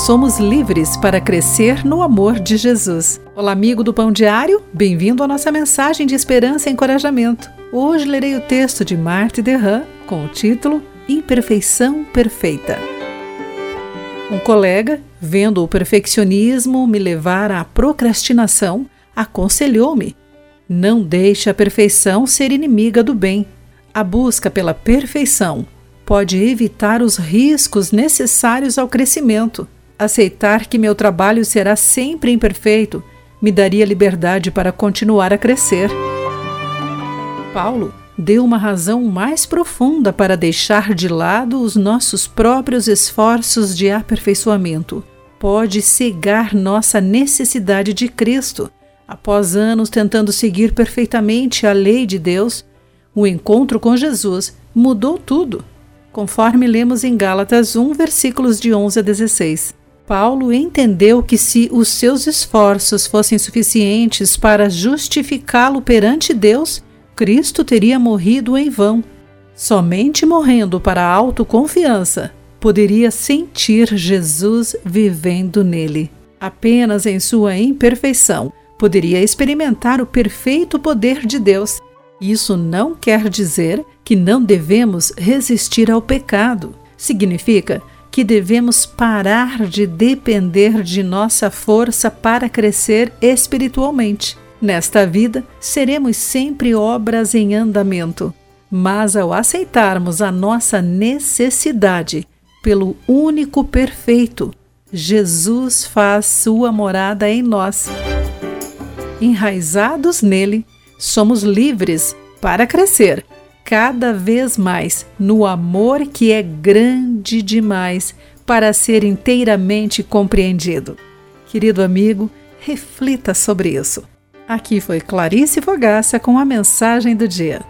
somos livres para crescer no amor de Jesus. Olá, amigo do Pão Diário, bem-vindo à nossa mensagem de esperança e encorajamento. Hoje lerei o texto de Marthe Derram com o título Imperfeição Perfeita. Um colega, vendo o perfeccionismo me levar à procrastinação, aconselhou-me: não deixe a perfeição ser inimiga do bem. A busca pela perfeição pode evitar os riscos necessários ao crescimento. Aceitar que meu trabalho será sempre imperfeito me daria liberdade para continuar a crescer. Paulo deu uma razão mais profunda para deixar de lado os nossos próprios esforços de aperfeiçoamento. Pode cegar nossa necessidade de Cristo. Após anos tentando seguir perfeitamente a lei de Deus, o encontro com Jesus mudou tudo, conforme lemos em Gálatas 1, versículos de 11 a 16. Paulo entendeu que se os seus esforços fossem suficientes para justificá-lo perante Deus, Cristo teria morrido em vão. Somente morrendo para a autoconfiança poderia sentir Jesus vivendo nele. Apenas em sua imperfeição poderia experimentar o perfeito poder de Deus. Isso não quer dizer que não devemos resistir ao pecado. Significa que devemos parar de depender de nossa força para crescer espiritualmente. Nesta vida, seremos sempre obras em andamento, mas ao aceitarmos a nossa necessidade pelo único perfeito, Jesus faz sua morada em nós. Enraizados nele, somos livres para crescer cada vez mais no amor que é grande demais para ser inteiramente compreendido. Querido amigo, reflita sobre isso. Aqui foi Clarice Fogaça com a mensagem do dia.